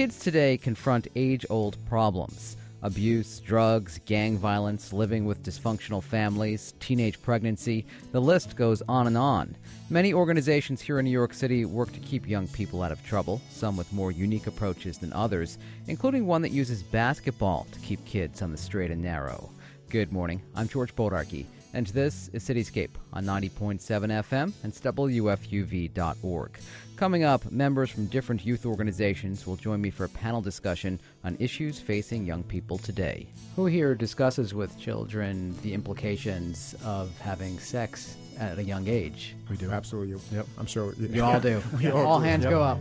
Kids today confront age old problems abuse, drugs, gang violence, living with dysfunctional families, teenage pregnancy. The list goes on and on. Many organizations here in New York City work to keep young people out of trouble, some with more unique approaches than others, including one that uses basketball to keep kids on the straight and narrow. Good morning. I'm George Bodarky, and this is Cityscape on 90.7 FM and WFUV.org. Coming up, members from different youth organizations will join me for a panel discussion on issues facing young people today. Who here discusses with children the implications of having sex at a young age? We do, absolutely. Yep, I'm sure. You all do. We all, all do. hands Yep. go up.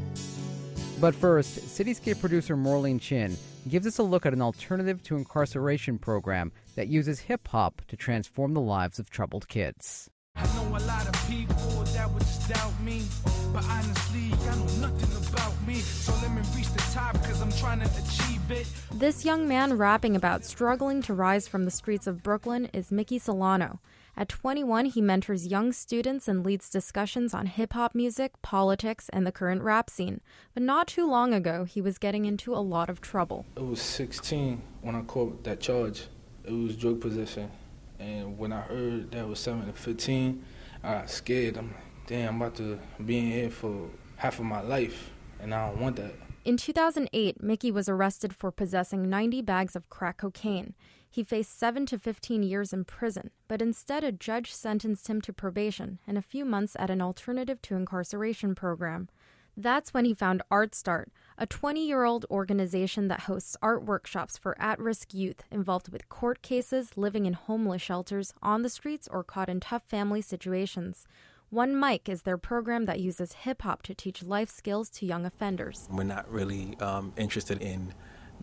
But first, Cityscape producer Maureen Chin gives us a look at an alternative to incarceration program that uses hip hop to transform the lives of troubled kids. I know a lot of people that would just doubt me. But honestly, I know nothing about me. So let me reach the top, cause I'm trying to achieve it. This young man rapping about struggling to rise from the streets of Brooklyn is Mickey Solano. At 21, he mentors young students and leads discussions on hip hop music, politics, and the current rap scene. But not too long ago, he was getting into a lot of trouble. It was 16 when I caught that charge. It was drug possession. And when I heard that was 7 to 15, I got scared. I'm like, damn, I'm about to be in here for half of my life. And I don't want that. In 2008, Mickey was arrested for possessing 90 bags of crack cocaine. He faced 7 to 15 years in prison, but instead, a judge sentenced him to probation and a few months at an alternative to incarceration program. That's when he found Art Start, a 20 year old organization that hosts art workshops for at risk youth involved with court cases, living in homeless shelters, on the streets, or caught in tough family situations. One Mic is their program that uses hip hop to teach life skills to young offenders. We're not really um, interested in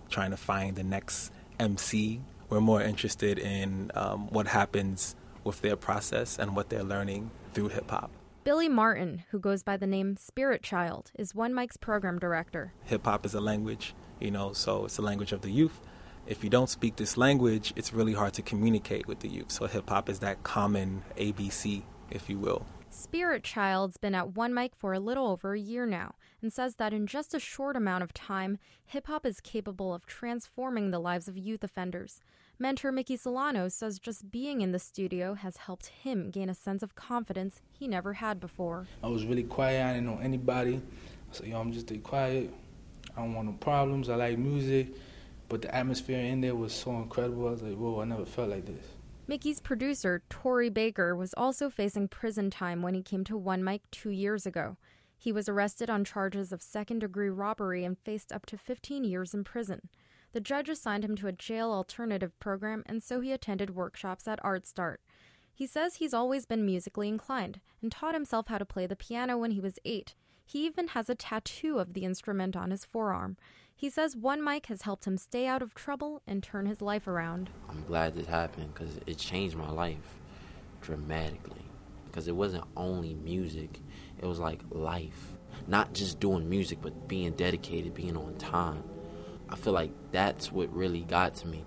trying to find the next MC. We're more interested in um, what happens with their process and what they're learning through hip hop. Billy Martin, who goes by the name Spirit Child, is One Mic's program director. Hip hop is a language, you know, so it's the language of the youth. If you don't speak this language, it's really hard to communicate with the youth. So hip hop is that common ABC, if you will. Spirit Child's been at One Mic for a little over a year now and says that in just a short amount of time, hip hop is capable of transforming the lives of youth offenders. Mentor Mickey Solano says just being in the studio has helped him gain a sense of confidence he never had before. I was really quiet. I didn't know anybody. I said, yo, I'm just stay quiet. I don't want no problems. I like music. But the atmosphere in there was so incredible. I was like, whoa, I never felt like this. Mickey's producer, Tori Baker, was also facing prison time when he came to One Mic two years ago. He was arrested on charges of second degree robbery and faced up to 15 years in prison. The judge assigned him to a jail alternative program, and so he attended workshops at Art Start. He says he's always been musically inclined and taught himself how to play the piano when he was eight. He even has a tattoo of the instrument on his forearm. He says One Mic has helped him stay out of trouble and turn his life around. I'm glad this happened because it changed my life dramatically. Because it wasn't only music, it was like life. Not just doing music, but being dedicated, being on time. I feel like that's what really got to me.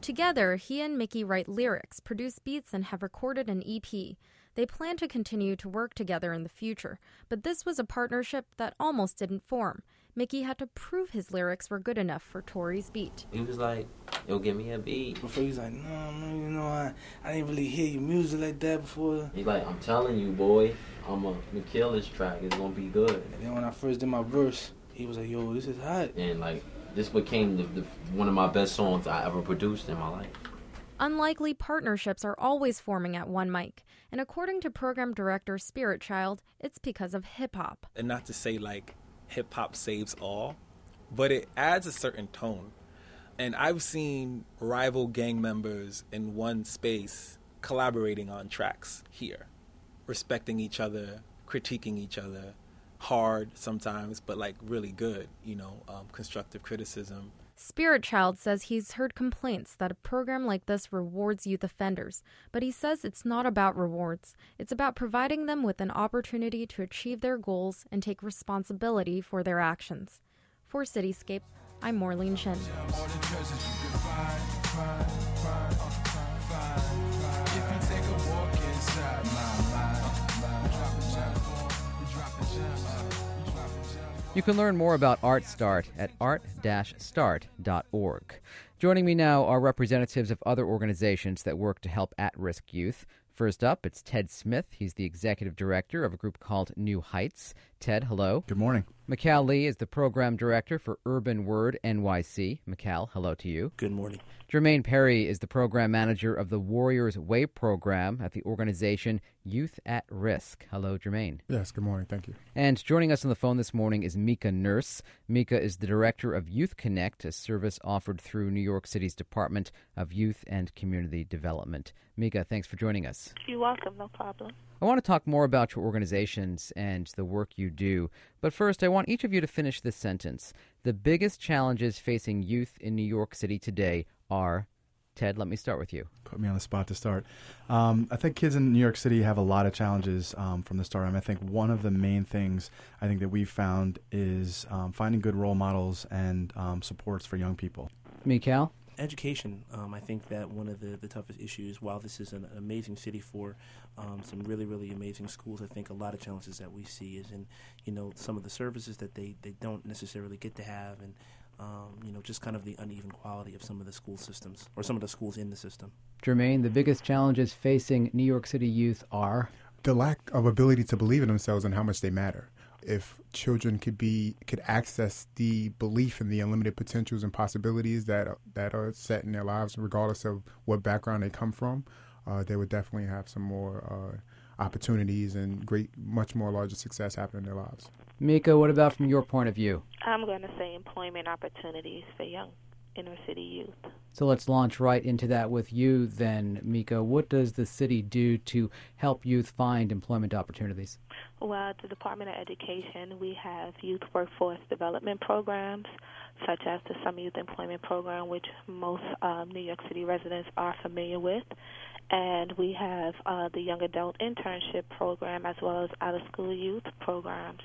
Together, he and Mickey write lyrics, produce beats, and have recorded an EP. They plan to continue to work together in the future, but this was a partnership that almost didn't form. Mickey had to prove his lyrics were good enough for Tori's beat. He was like, yo, give me a beat. Before he was like, no, man, you know, I, I didn't really hear your music like that before. He's like, I'm telling you, boy, I'm gonna kill this track. It's gonna be good. And then when I first did my verse, he was like, yo, this is hot. And like, this became the, the, one of my best songs I ever produced in my life. Unlikely partnerships are always forming at One Mic, and according to program director Spirit Child, it's because of hip hop. And not to say like hip hop saves all, but it adds a certain tone. And I've seen rival gang members in one space collaborating on tracks here, respecting each other, critiquing each other, hard sometimes, but like really good, you know, um, constructive criticism. Spirit Child says he's heard complaints that a program like this rewards youth offenders, but he says it's not about rewards. It's about providing them with an opportunity to achieve their goals and take responsibility for their actions. For Cityscape, I'm Maureen Chin. You can learn more about Art Start at art-start.org. Joining me now are representatives of other organizations that work to help at-risk youth. First up, it's Ted Smith. He's the executive director of a group called New Heights. Ted, hello. Good morning. Mikal Lee is the program director for Urban Word NYC. Mikal, hello to you. Good morning. Jermaine Perry is the program manager of the Warriors Way program at the organization Youth at Risk. Hello, Jermaine. Yes, good morning. Thank you. And joining us on the phone this morning is Mika Nurse. Mika is the director of Youth Connect, a service offered through New York City's Department of Youth and Community Development. Mika, thanks for joining us. You're welcome, no problem. I want to talk more about your organizations and the work you do. But first, I want each of you to finish this sentence. The biggest challenges facing youth in New York City today are Ted, let me start with you. Put me on the spot to start. Um, I think kids in New York City have a lot of challenges um, from the start. I, mean, I think one of the main things I think that we've found is um, finding good role models and um, supports for young people. Mikal? Education. Um, I think that one of the, the toughest issues, while this is an amazing city for um, some really, really amazing schools, I think a lot of challenges that we see is in, you know, some of the services that they, they don't necessarily get to have and um, you know, just kind of the uneven quality of some of the school systems or some of the schools in the system. Jermaine, the biggest challenges facing New York City youth are the lack of ability to believe in themselves and how much they matter. If children could be could access the belief in the unlimited potentials and possibilities that that are set in their lives, regardless of what background they come from, uh, they would definitely have some more uh, opportunities and great, much more larger success happen in their lives. Mika, what about from your point of view? I'm going to say employment opportunities for young inner city youth. So let's launch right into that with you then, Mika. What does the city do to help youth find employment opportunities? Well, at the Department of Education, we have youth workforce development programs, such as the Summer Youth Employment Program, which most um, New York City residents are familiar with. And we have uh, the Young Adult Internship Program, as well as out of school youth programs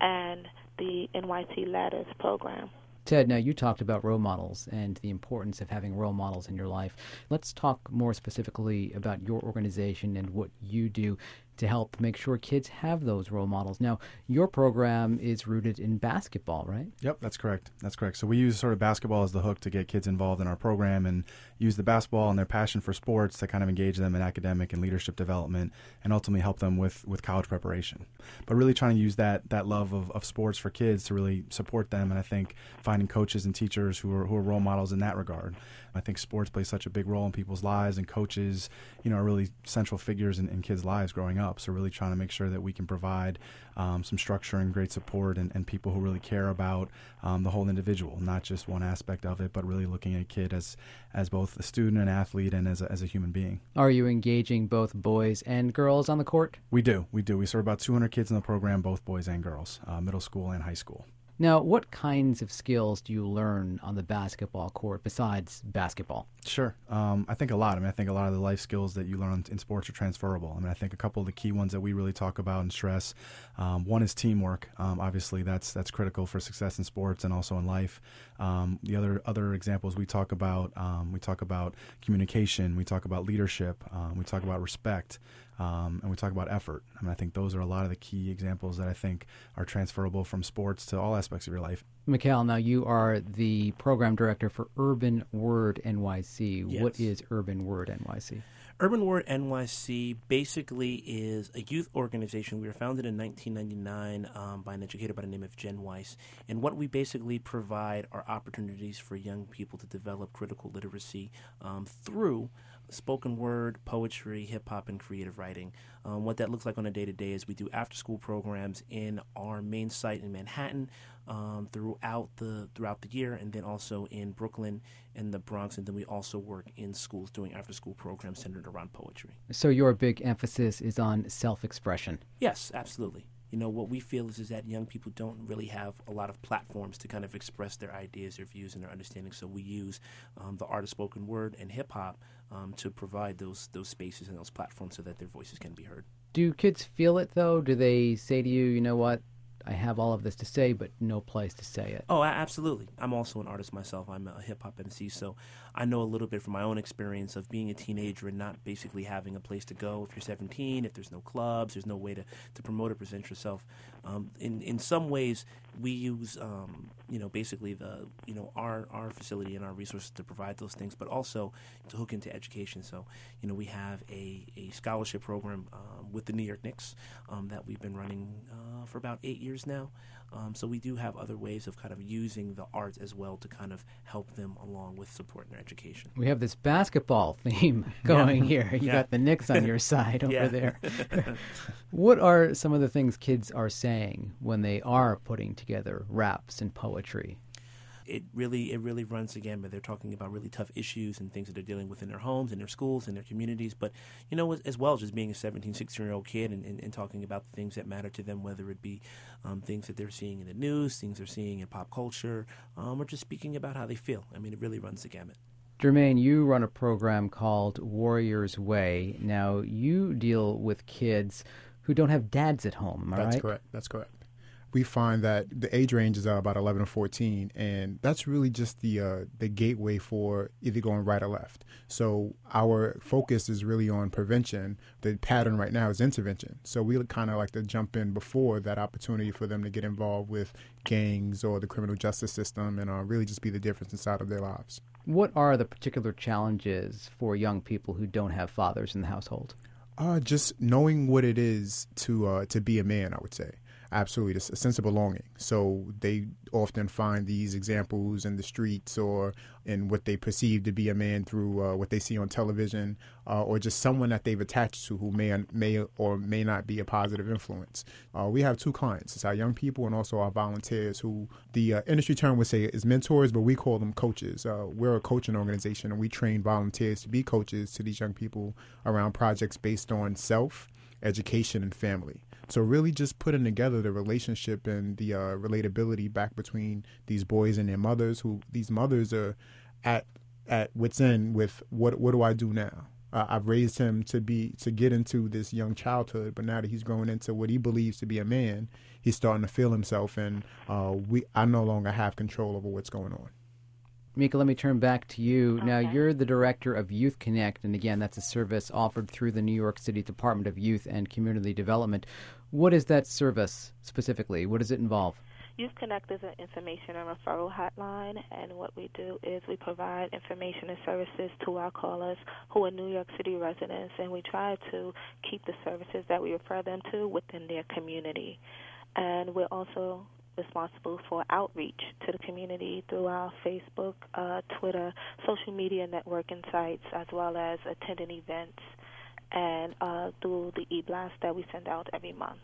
and the NYC Ladders program. Ted, now you talked about role models and the importance of having role models in your life. Let's talk more specifically about your organization and what you do to help make sure kids have those role models. Now, your program is rooted in basketball, right? Yep, that's correct. That's correct. So we use sort of basketball as the hook to get kids involved in our program and use the basketball and their passion for sports to kind of engage them in academic and leadership development and ultimately help them with, with college preparation. But really trying to use that that love of, of sports for kids to really support them and I think finding coaches and teachers who are who are role models in that regard. I think sports plays such a big role in people's lives and coaches, you know, are really central figures in, in kids' lives growing up. So really trying to make sure that we can provide um, some structure and great support and, and people who really care about um, the whole individual, not just one aspect of it, but really looking at a kid as as both a student, and athlete, and as a, as a human being. Are you engaging both boys and girls on the court? We do. We do. We serve about 200 kids in the program, both boys and girls, uh, middle school and high school. Now, what kinds of skills do you learn on the basketball court besides basketball? Sure. Um, I think a lot. I mean, I think a lot of the life skills that you learn in sports are transferable. I mean, I think a couple of the key ones that we really talk about and stress. Um, one is teamwork. Um, obviously, that's that's critical for success in sports and also in life. Um, the other other examples we talk about um, we talk about communication. We talk about leadership. Um, we talk about respect. Um, and we talk about effort. I mean, I think those are a lot of the key examples that I think are transferable from sports to all aspects of your life. Mikal, now you are the program director for Urban Word NYC. Yes. What is Urban Word NYC? Urban Word NYC basically is a youth organization. We were founded in 1999 um, by an educator by the name of Jen Weiss. And what we basically provide are opportunities for young people to develop critical literacy um, through spoken word, poetry, hip hop, and creative writing. Um, what that looks like on a day to day is we do after school programs in our main site in Manhattan um, throughout the throughout the year, and then also in Brooklyn and the Bronx, and then we also work in schools doing after school programs centered around poetry. So your big emphasis is on self expression. Yes, absolutely you know what we feel is, is that young people don't really have a lot of platforms to kind of express their ideas their views and their understanding. So we use um, the art of spoken word and hip-hop um, to provide those those spaces and those platforms so that their voices can be heard. Do kids feel it though? Do they say to you you know what I have all of this to say, but no place to say it. Oh, absolutely. I'm also an artist myself. I'm a hip hop MC, so I know a little bit from my own experience of being a teenager and not basically having a place to go. If you're 17, if there's no clubs, there's no way to, to promote or present yourself. Um, in in some ways, we use um, you know basically the you know our our facility and our resources to provide those things, but also to hook into education. So you know we have a, a scholarship program um, with the New York Knicks um, that we've been running uh, for about eight years now. Um, so we do have other ways of kind of using the arts as well to kind of help them along with support in their education. We have this basketball theme going Yeah. here. You Yeah. got the Knicks on your side over there. what are some of the things kids are saying when they are putting together raps and poetry? It really it really runs the gamut. They're talking about really tough issues and things that they're dealing with in their homes, in their schools, in their communities. But you know, as, as well, as just being a 17, 16 year old kid and, and, and talking about the things that matter to them, whether it be um, things that they're seeing in the news, things they're seeing in pop culture, um, or just speaking about how they feel. I mean, it really runs the gamut. Jermaine, you run a program called Warrior's Way. Now, you deal with kids who don't have dads at home, am I That's right? correct. That's correct. We find that the age ranges are about 11 or 14, and that's really just the uh, the gateway for either going right or left. So our focus is really on prevention. The pattern right now is intervention. So we kind of like to jump in before that opportunity for them to get involved with gangs or the criminal justice system, and uh, really just be the difference inside of their lives. What are the particular challenges for young people who don't have fathers in the household? Uh, just knowing what it is to uh, to be a man, I would say. Absolutely, a sense of belonging. So they often find these examples in the streets or in what they perceive to be a man through uh, what they see on television, uh, or just someone that they've attached to who may may or may not be a positive influence. Uh, we have two clients: it's our young people and also our volunteers, who the uh, industry term would say is mentors, but we call them coaches. Uh, we're a coaching organization, and we train volunteers to be coaches to these young people around projects based on self, education, and family. So really, just putting together the relationship and the uh, relatability back between these boys and their mothers. Who these mothers are at at wits end with what what do I do now? Uh, I've raised him to be to get into this young childhood, but now that he's growing into what he believes to be a man, he's starting to feel himself, and uh, we I no longer have control over what's going on. Mika, let me turn back to you. Now, you're the director of Youth Connect, and again, that's a service offered through the New York City Department of Youth and Community Development. What is that service specifically? What does it involve? Youth Connect is an information and referral hotline, and what we do is we provide information and services to our callers who are New York City residents, and we try to keep the services that we refer them to within their community. And we're also responsible for outreach to the community through our Facebook, uh, Twitter, social media networking sites, as well as attending events and uh, through the e-blast that we send out every month.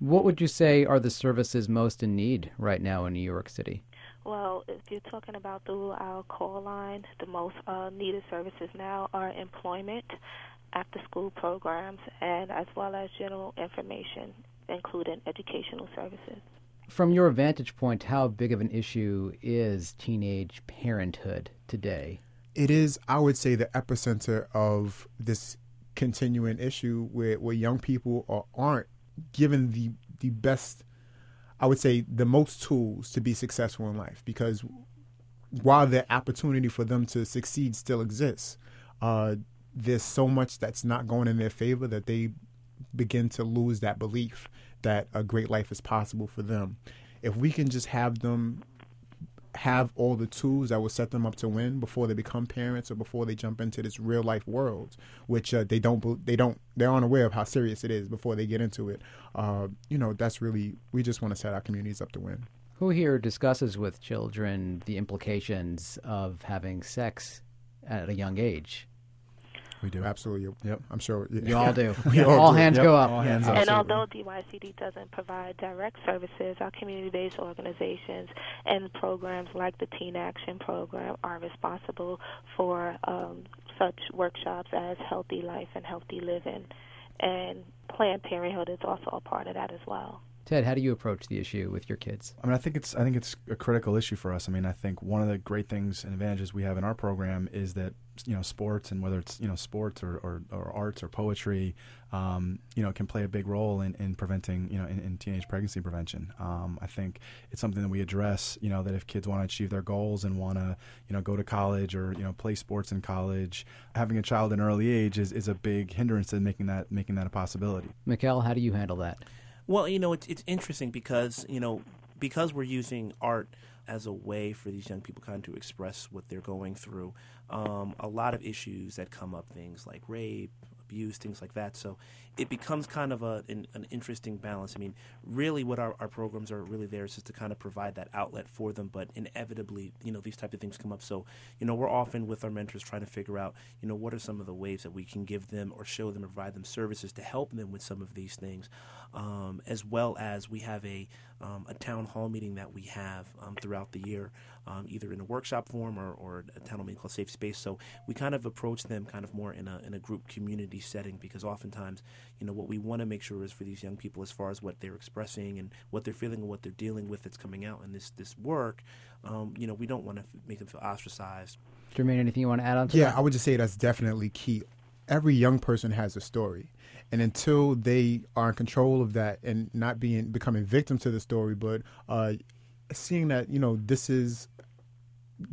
What would you say are the services most in need right now in New York City? Well, if you're talking about through our call line, the most uh, needed services now are employment, after school programs, and as well as general information, including educational services. From your vantage point, how big of an issue is teenage parenthood today? It is, I would say, the epicenter of this continuing issue where, where young people are, aren't given the the best I would say the most tools to be successful in life because while the opportunity for them to succeed still exists, uh, there's so much that's not going in their favor that they begin to lose that belief that a great life is possible for them. If we can just have them have all the tools that will set them up to win before they become parents or before they jump into this real life world, which uh, they don't they don't they're unaware of how serious it is before they get into it. Uh, you know, that's really we just want to set our communities up to win. Who here discusses with children the implications of having sex at a young age? We do absolutely. Yep, I'm sure You all do. We all do. hands Yep, go up. all hands. And Absolutely. although DYCD doesn't provide direct services, our community based organizations and programs like the Teen Action Program are responsible for um, such workshops as Healthy Life and Healthy Living. And Planned Parenthood is also a part of that as well. Ted, how do you approach the issue with your kids? I mean, I think it's I think it's a critical issue for us. I mean, I think one of the great things and advantages we have in our program is that you know sports and whether it's you know sports or, or, or arts or poetry, um, you know, can play a big role in, in preventing you know in, in teenage pregnancy prevention. Um, I think it's something that we address. You know, that if kids want to achieve their goals and want to you know go to college or you know play sports in college, having a child at an early age is, is a big hindrance to making that making that a possibility. Mikkel, how do you handle that? Well, you know, it's it's interesting because you know because we're using art as a way for these young people kind of to express what they're going through, um, a lot of issues that come up, things like rape, abuse, things like that. So it becomes kind of a, an, an, interesting balance. I mean, really, what our, our programs are really there is just to kind of provide that outlet for them. But inevitably, you know, these type of things come up. So, you know, we're often with our mentors trying to figure out, you know, what are some of the ways that we can give them or show them or provide them services to help them with some of these things, um, as well as we have a um, a town hall meeting that we have um, throughout the year, um, either in a workshop form or, or a town hall meeting called Safe Space. So we kind of approach them kind of more in a in a group community setting because oftentimes you know what we want to make sure is for these young people as far as what they're expressing and what they're feeling and what they're dealing with that's coming out in this this work um, you know we don't want to f- make them feel ostracized Jermaine, anything you want to add on to yeah that? i would just say that's definitely key every young person has a story and until they are in control of that and not being becoming victim to the story but uh, seeing that you know this is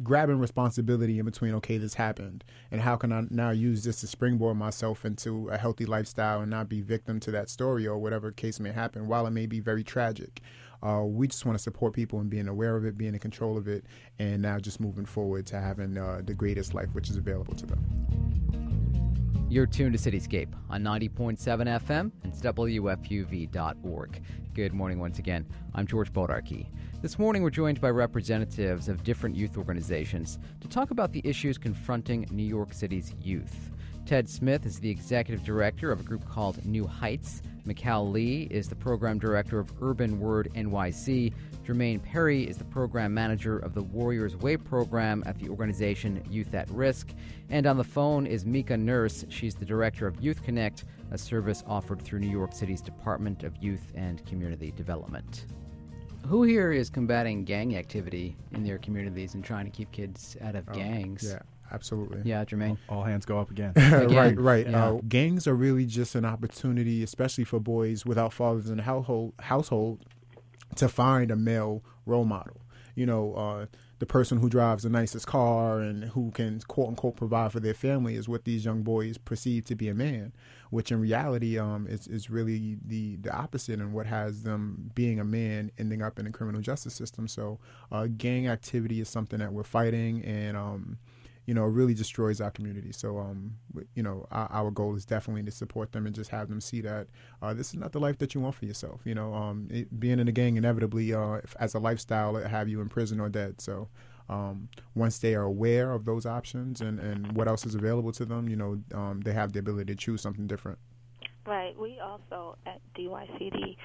grabbing responsibility in between okay this happened and how can i now use this to springboard myself into a healthy lifestyle and not be victim to that story or whatever case may happen while it may be very tragic. Uh, we just want to support people in being aware of it being in control of it and now just moving forward to having uh, the greatest life which is available to them You're tuned to Cityscape on 90.7 FM and WFUV.org. Good morning once again. I'm George Bodarky. This morning we're joined by representatives of different youth organizations to talk about the issues confronting New York City's youth. Ted Smith is the executive director of a group called New Heights. Mikal Lee is the program director of Urban Word NYC. Jermaine Perry is the program manager of the Warriors Way program at the organization Youth at Risk. And on the phone is Mika Nurse. She's the director of Youth Connect, a service offered through New York City's Department of Youth and Community Development. Who here is combating gang activity in their communities and trying to keep kids out of gangs? yeah absolutely Yeah, Jermaine. All hands go up again. right, right. yeah. Uh, gangs are really just an opportunity, especially for boys without fathers in the household, household to find a male role model. You know, uh, the person who drives the nicest car and who can quote unquote provide for their family is what these young boys perceive to be a man, which in reality um, is, is really the, the opposite and what has them being a man ending up in the criminal justice system. So, uh, gang activity is something that we're fighting and, um, you know, really destroys our community. So, um, you know, our, our goal is definitely to support them and just have them see that uh, this is not the life that you want for yourself. You know, um, it, being in a gang inevitably, uh, if, as a lifestyle, have you in prison or dead. So, um, once they are aware of those options and, and what else is available to them, you know, um, they have the ability to choose something different. Right. We also at DYCD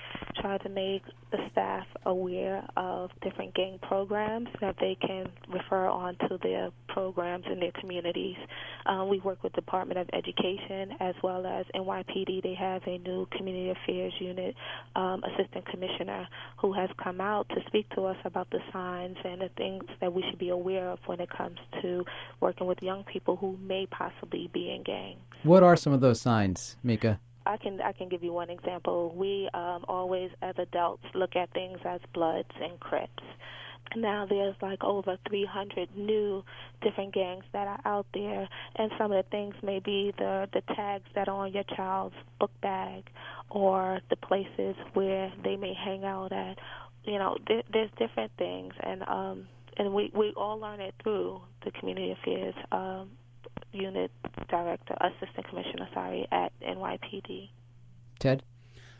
try to make the staff aware of different gang programs that they can refer on to their programs in their communities. Um, we work with Department of Education as well as NYPD. They have a new Community Affairs Unit um, Assistant Commissioner who has come out to speak to us about the signs and the things that we should be aware of when it comes to working with young people who may possibly be in gangs. What are some of those signs, Mika? I can I can give you one example. We um, always, as adults, look at things as Bloods and Crips. Now there's like over 300 new different gangs that are out there, and some of the things may be the the tags that are on your child's book bag, or the places where they may hang out at. You know, there, there's different things, and um, and we we all learn it through the community affairs um, unit director, assistant commissioner, sorry, at NYPD. Ted?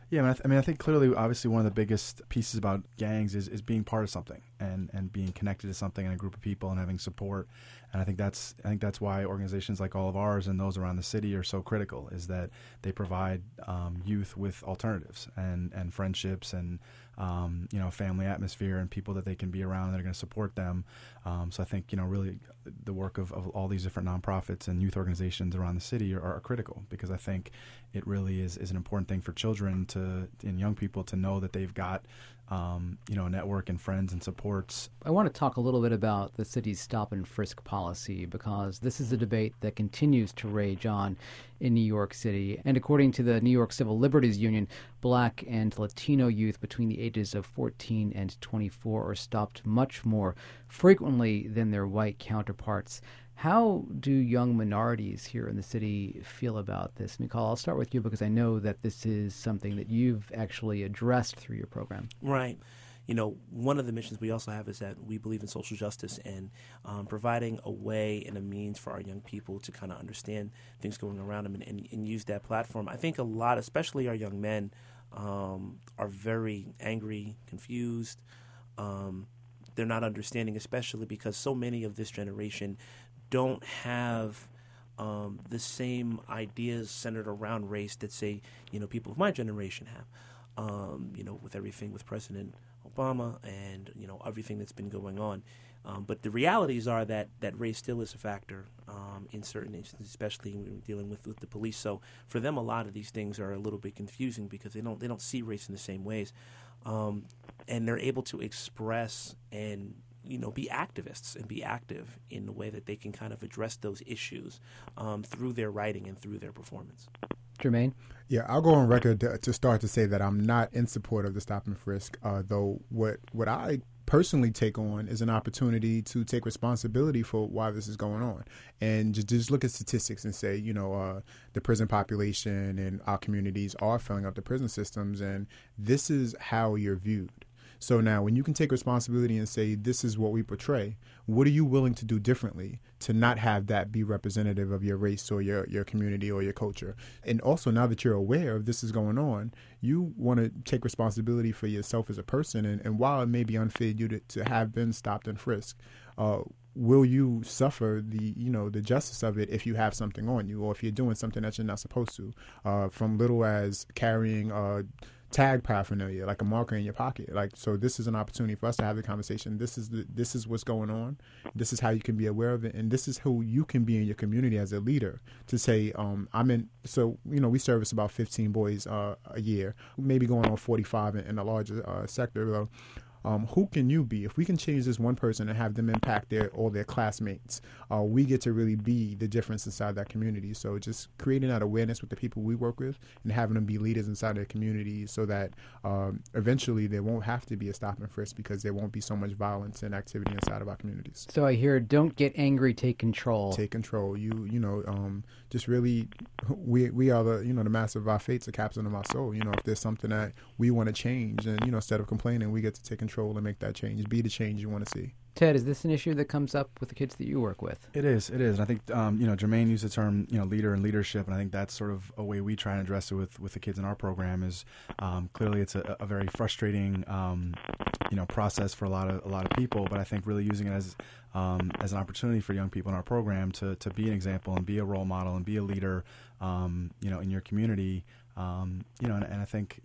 Yeah, I mean, I, th- I mean, I think clearly, obviously, one of the biggest pieces about gangs is, is being part of something and, and being connected to something and a group of people and having support. And I think that's I think that's why organizations like all of ours and those around the city are so critical. Is that they provide um, youth with alternatives and, and friendships and um, you know family atmosphere and people that they can be around that are going to support them. Um, so I think you know really the work of, of all these different nonprofits and youth organizations around the city are, are critical because I think it really is, is an important thing for children to and young people to know that they've got um, you know network and friends and supports. I want to talk a little bit about the city's stop and frisk policy because this is a debate that continues to rage on in New York City. And according to the New York Civil Liberties Union, black and Latino youth between the ages of 14 and 24 are stopped much more frequently than their white counterparts. How do young minorities here in the city feel about this? Mikal, I'll start with you because I know that this is something that you've actually addressed through your program. Right. you know, one of the missions we also have is that we believe in social justice and um, providing a way and a means for our young people to kind of understand things going around them and, and, and, use that platform. I think a lot, especially our young men, um, are very angry, confused. Um, they're not understanding, especially because so many of this generation don't have um, the same ideas centered around race that say you know people of my generation have. Um, you know, with everything with President Obama and you know everything that's been going on. Um, but the realities are that, that race still is a factor um, in certain instances, especially when we're dealing with, with the police. So for them, a lot of these things are a little bit confusing because they don't they don't see race in the same ways, um, and they're able to express and you know be activists and be active in the way that they can kind of address those issues um, through their writing and through their performance. Jermaine? Yeah, I'll go on record to, to, start to say that I'm not in support of the stop and frisk. Uh, though what what I personally take on is an opportunity to take responsibility for why this is going on, and just just look at statistics and say, you know, uh, the prison population and our communities are filling up the prison systems, and this is how you're viewed. So now, when you can take responsibility and say, this is what we portray, what are you willing to do differently to not have that be representative of your race or your, your community or your culture? And also, now that you're aware of this is going on, you want to take responsibility for yourself as a person. And, and while it may be unfair you to, to have been stopped and frisked, uh, will you suffer the you know the justice of it if you have something on you or if you're doing something that you're not supposed to uh, from little as carrying uh, tag paraphernalia, like a marker in your pocket. Like so, this is an opportunity for us to have the conversation. This is the this is what's going on. This is how you can be aware of it, and this is who you can be in your community as a leader to say, um, I'm in. So you know, we service about 15 boys uh, a year, maybe going on 45 in, in a larger uh, sector. Though um, who can you be? If we can change this one person and have them impact their all their classmates, uh, we get to really be the difference inside that community. So just creating that awareness with the people we work with and having them be leaders inside their communities, so that um, eventually there won't have to be a stop and frisk because there won't be so much violence and activity inside of our communities. So I hear, don't get angry, take control. Take control. You you know um, just really we we are the you know the master of our fates, the captain of our soul. You know if there's something that we want to change, and you know instead of complaining, we get to take control control and make that change, be the change you want to see. Ted, is this an issue that comes up with the kids that you work with? It is. It is. And I think um, you know Jermaine used the term you know leader and leadership, and I think that's sort of a way we try and address it with with the kids in our program. Is um, clearly it's a, a very frustrating um, you know process for a lot of a lot of people, but I think really using it as um, as an opportunity for young people in our program to to be an example and be a role model and be a leader, um, you know, in your community. Um, you know, and, and I think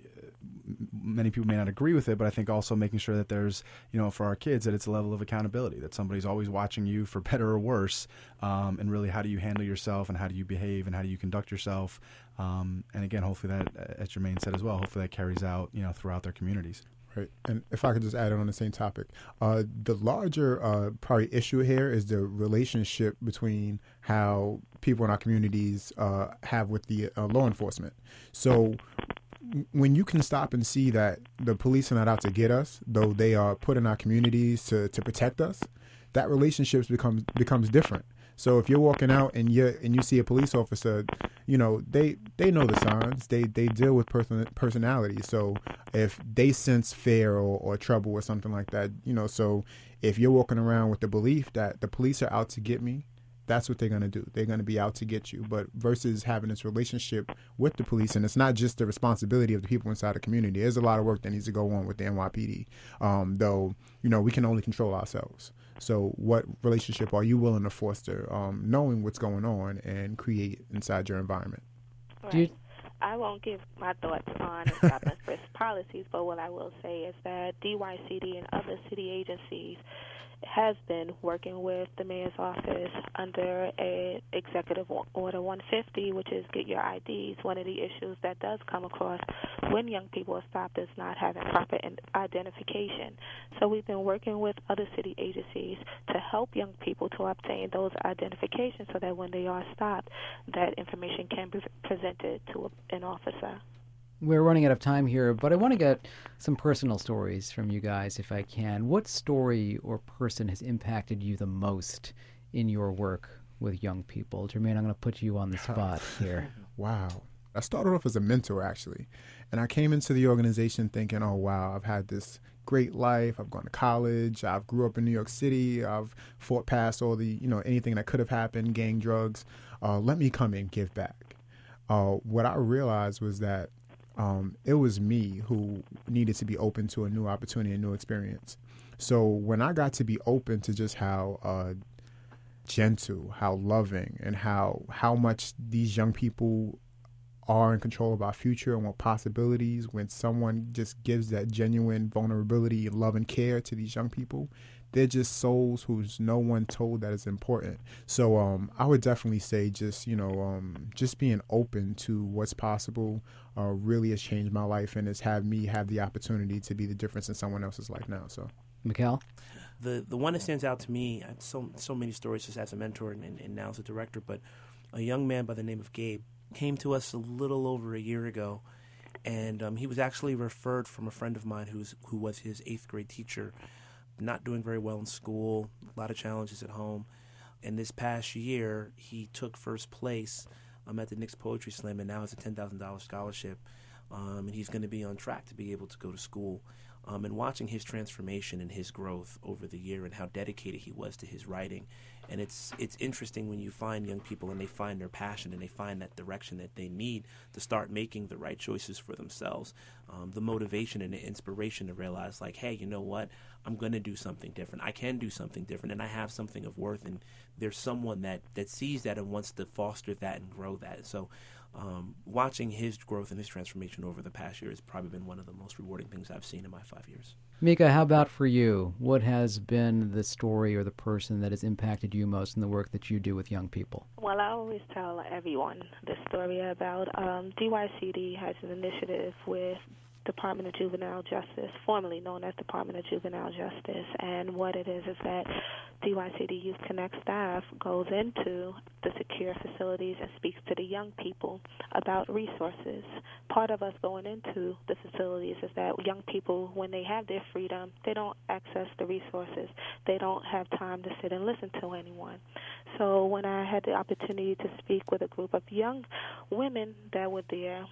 many people may not agree with it, but I think also making sure that there's, you know, for our kids, that it's a level of accountability, that somebody's always watching you for better or worse, um, and really how do you handle yourself and how do you behave and how do you conduct yourself. Um, and again, hopefully that, as Jermaine said as well, hopefully that carries out, you know, throughout their communities. Right, and if I could just add on the same topic, uh, the larger uh, probably issue here is the relationship between how people in our communities uh, have with the uh, law enforcement. So when you can stop and see that the police are not out to get us, though they are put in our communities to, to protect us, that relationships becomes becomes different. So if you're walking out and you and you see a police officer, you know they they know the signs. They they deal with person personality. So if they sense fear or, or trouble or something like that, you know. So if you're walking around with the belief that the police are out to get me, that's what they're going to do. They're going to be out to get you. But versus having this relationship with the police, and it's not just the responsibility of the people inside the community. There's a lot of work that needs to go on with the NYPD. Um, though, you know, we can only control ourselves. So, what relationship are you willing to foster, um, knowing what's going on and create inside your environment? Right. I won't give my thoughts on stop and frisk policies, but what I will say is that DYCD and other city agencies has been working with the mayor's office under a executive order 150 which is get your IDs one of the issues that does come across when young people are stopped is not having proper identification. So we've been working with other city agencies to help young people to obtain those identifications so that when they are stopped that information can be presented to an officer we're running out of time here, but I want to get some personal stories from you guys if I can. What story or person has impacted you the most in your work with young people? Jermaine, I'm going to put you on the spot here. wow. I started off as a mentor actually, and I came into the organization thinking, "Oh wow, I've had this great life. I've gone to college. I've grew up in New York City. I've fought past all the, you know, anything that could have happened, gang, drugs. Uh, let me come and give back. Uh, what I realized was that um, it was me who needed to be open to a new opportunity, a new experience. So when I got to be open to just how uh, gentle, how loving, and how how much these young people are in control of our future and what possibilities when someone just gives that genuine vulnerability love and care to these young people they're just souls who's no one told that is important so um, i would definitely say just you know um, just being open to what's possible uh, really has changed my life and has had me have the opportunity to be the difference in someone else's life now so Mikhail? the the one that stands out to me so so many stories just as a mentor and, and now as a director but a young man by the name of gabe came to us a little over a year ago, and um, he was actually referred from a friend of mine who's who was his eighth grade teacher, not doing very well in school, a lot of challenges at home. And this past year, he took first place um, at the Knicks Poetry Slam, and now has a ten thousand dollars scholarship. Um, and he's going to be on track to be able to go to school. Um, and watching his transformation and his growth over the year, and how dedicated he was to his writing, and it's it's interesting when you find young people and they find their passion and they find that direction that they need to start making the right choices for themselves. Um, the motivation and the inspiration to realize, like, hey, you know what? I'm going to do something different. I can do something different, and I have something of worth. And there's someone that that sees that and wants to foster that and grow that. So um, watching his growth and his transformation over the past year has probably been one of the most rewarding things I've seen in my five years. Mika, how about for you? What has been the story or the person that has impacted you most in the work that you do with young people? Well, I always tell everyone the story about um, DYCD has an initiative with Department of Juvenile Justice, formerly known as Department of Juvenile Justice. And what it is is that DYCD Youth Connect staff goes into the secure facilities and speaks to the young people about resources. Part of us going into the facilities is that young people, when they have their freedom, they don't access the resources. They don't have time to sit and listen to anyone. So when I had the opportunity to speak with a group of young women that were there,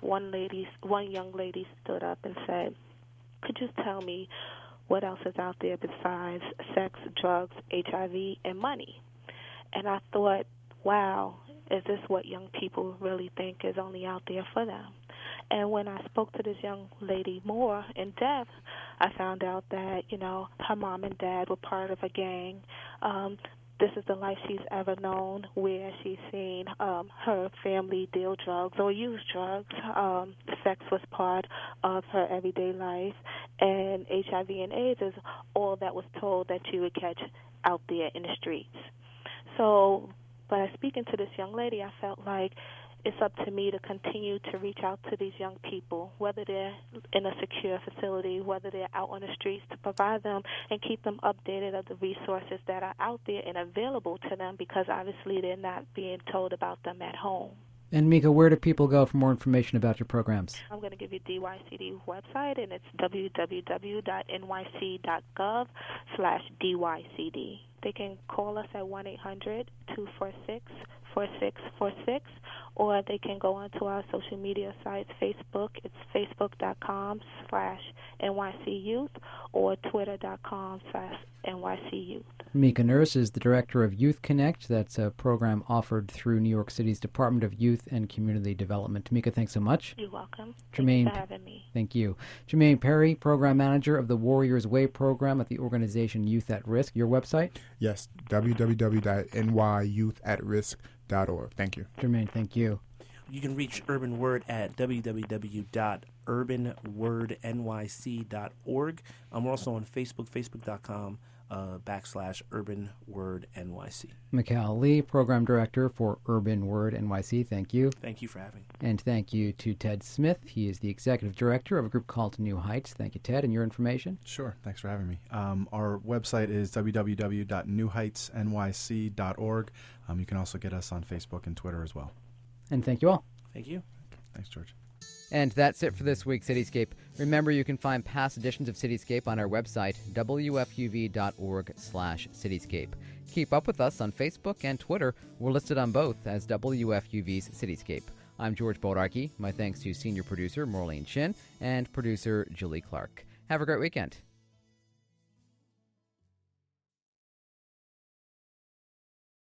one lady, one young lady stood up and said, "Could you tell me what else is out there besides sex, drugs, HIV, and money?" And I thought, "Wow, is this what young people really think is only out there for them?" And when I spoke to this young lady more in depth, I found out that you know her mom and dad were part of a gang. Um, this is the life she's ever known, where she's seen um, her family deal drugs or use drugs. Um, sex was part of her everyday life, and HIV and AIDS is all that was told that you would catch out there in the streets. So, by speaking to this young lady, I felt like it's up to me to continue to reach out to these young people, whether they're in a secure facility, whether they're out on the streets, to provide them and keep them updated of the resources that are out there and available to them because obviously they're not being told about them at home. And Mika, where do people go for more information about your programs? I'm going to give you DYCD website, and it's www.nyc.gov slash DYCD. They can call us at 1 800 246 4646, or they can go onto our social media sites, Facebook, it's facebook.com slash NYC Youth, or twitter.com slash NYC Youth. Mika Nurse is the director of Youth Connect. That's a program offered through New York City's Department of Youth and Community Development. Mika, thanks so much. You're welcome. Jermaine, Thanks for having me. Thank you. Jermaine Perry, program manager of the Warriors Way program at the organization Youth at Risk. Your website? Yes, www.nyyouthAtRisk.org. Thank you. Jermaine, thank you. You can reach Urban Word at www.urbanwordnyc.org. Um, we're also on Facebook, facebook.com uh, backslash Urban Word NYC. Mikhail Lee, program director for Urban Word NYC. Thank you. Thank you for having me. And thank you to Ted Smith. He is the executive director of a group called New Heights. Thank you, Ted. And your information? Sure. Thanks for having me. Um, our website is www.newheightsnyc.org. Um, you can also get us on Facebook and Twitter as well. And thank you all. Thank you. Thanks, George. And that's it for this week's Cityscape. Remember, you can find past editions of Cityscape on our website, wfuv.org slash cityscape. Keep up with us on Facebook and Twitter. We're listed on both as WFUV's Cityscape. I'm George Bodarky. My thanks to senior producer Marlene Chin and producer Julie Clark. Have a great weekend.